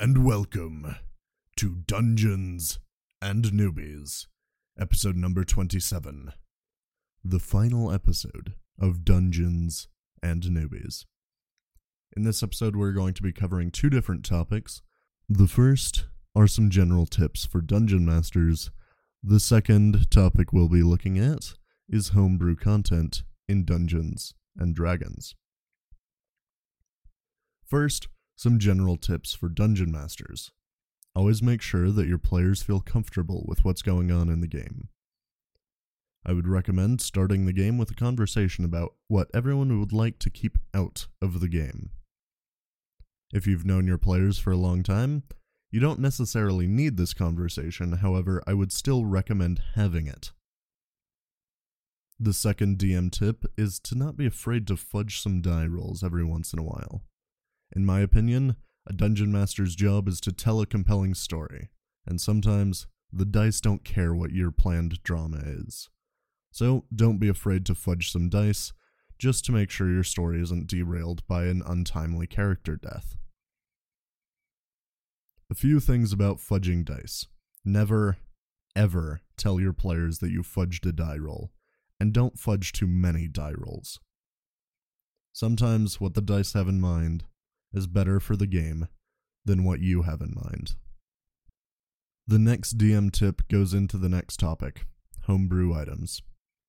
and welcome to Dungeons and Newbies, episode number 27. The final episode of Dungeons and Newbies. In this episode, we're going to be covering two different topics. The first are some general tips for dungeon masters. The second topic we'll be looking at is homebrew content in Dungeons and Dragons. First, some general tips for dungeon masters. Always make sure that your players feel comfortable with what's going on in the game. I would recommend starting the game with a conversation about what everyone would like to keep out of the game. If you've known your players for a long time, you don't necessarily need this conversation, however, I would still recommend having it. The second DM tip is to not be afraid to fudge some die rolls every once in a while. In my opinion, a dungeon master's job is to tell a compelling story, and sometimes the dice don't care what your planned drama is. So don't be afraid to fudge some dice, just to make sure your story isn't derailed by an untimely character death. A few things about fudging dice. Never, ever tell your players that you fudged a die roll, and don't fudge too many die rolls. Sometimes what the dice have in mind is better for the game than what you have in mind. The next DM tip goes into the next topic homebrew items.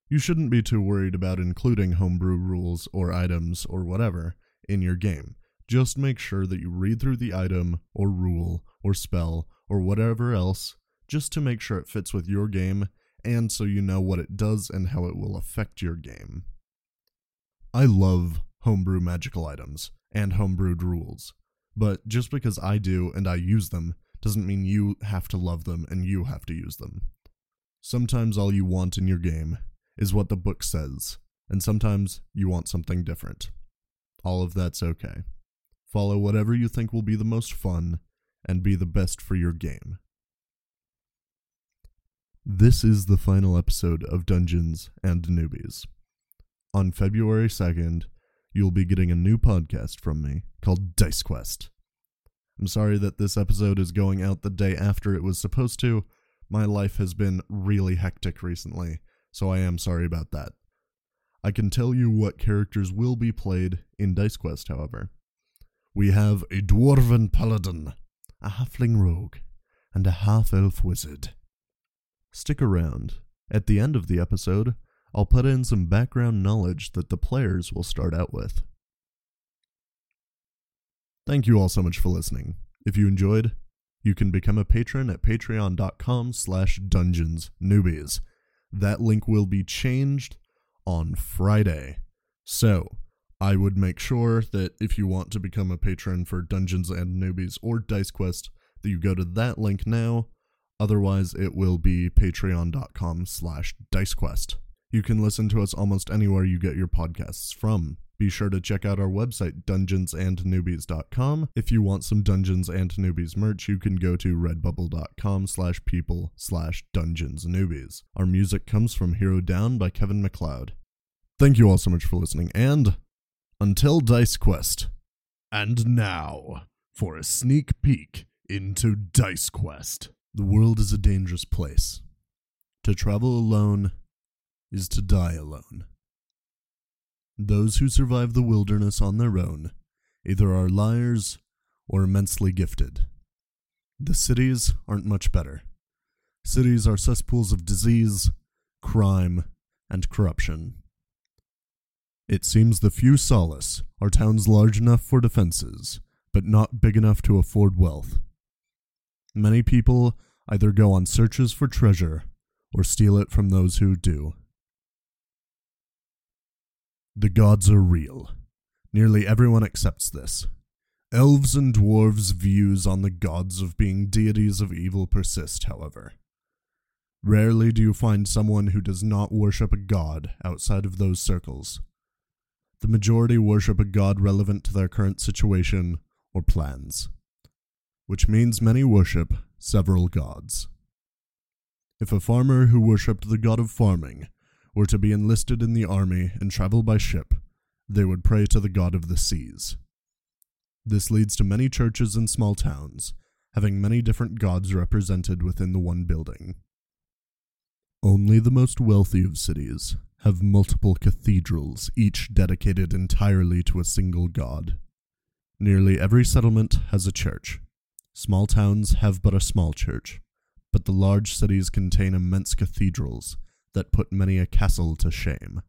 You shouldn't be too worried about including homebrew rules or items or whatever in your game. Just make sure that you read through the item or rule or spell or whatever else just to make sure it fits with your game and so you know what it does and how it will affect your game. I love homebrew magical items and homebrewed rules. But just because I do and I use them doesn't mean you have to love them and you have to use them. Sometimes all you want in your game is what the book says, and sometimes you want something different. All of that's okay. Follow whatever you think will be the most fun and be the best for your game. This is the final episode of Dungeons and Newbies. On February 2nd, you'll be getting a new podcast from me called Dice Quest. I'm sorry that this episode is going out the day after it was supposed to. My life has been really hectic recently, so I am sorry about that. I can tell you what characters will be played in Dice Quest, however. We have a dwarven paladin, a halfling rogue, and a half elf wizard. Stick around. At the end of the episode, I'll put in some background knowledge that the players will start out with. Thank you all so much for listening. If you enjoyed, you can become a patron at patreon.com slash dungeons newbies. That link will be changed on Friday. So, I would make sure that if you want to become a patron for Dungeons and Newbies or Dice Quest, that you go to that link now. Otherwise, it will be patreon.com slash dicequest. You can listen to us almost anywhere you get your podcasts from. Be sure to check out our website, dungeonsandnewbies.com. If you want some Dungeons and Newbies merch, you can go to redbubble.com slash people slash dungeons newbies. Our music comes from Hero Down by Kevin MacLeod. Thank you all so much for listening, and until Dice Quest. And now, for a sneak peek into Dice Quest. The world is a dangerous place. To travel alone is to die alone. Those who survive the wilderness on their own either are liars or immensely gifted. The cities aren't much better. Cities are cesspools of disease, crime, and corruption. It seems the few solace are towns large enough for defenses, but not big enough to afford wealth. Many people either go on searches for treasure or steal it from those who do. The gods are real. Nearly everyone accepts this. Elves and dwarves' views on the gods of being deities of evil persist, however. Rarely do you find someone who does not worship a god outside of those circles. The majority worship a god relevant to their current situation or plans, which means many worship several gods. If a farmer who worshipped the god of farming were to be enlisted in the army and travel by ship, they would pray to the god of the seas. This leads to many churches in small towns, having many different gods represented within the one building. Only the most wealthy of cities have multiple cathedrals, each dedicated entirely to a single god. Nearly every settlement has a church. Small towns have but a small church, but the large cities contain immense cathedrals that put many a castle to shame.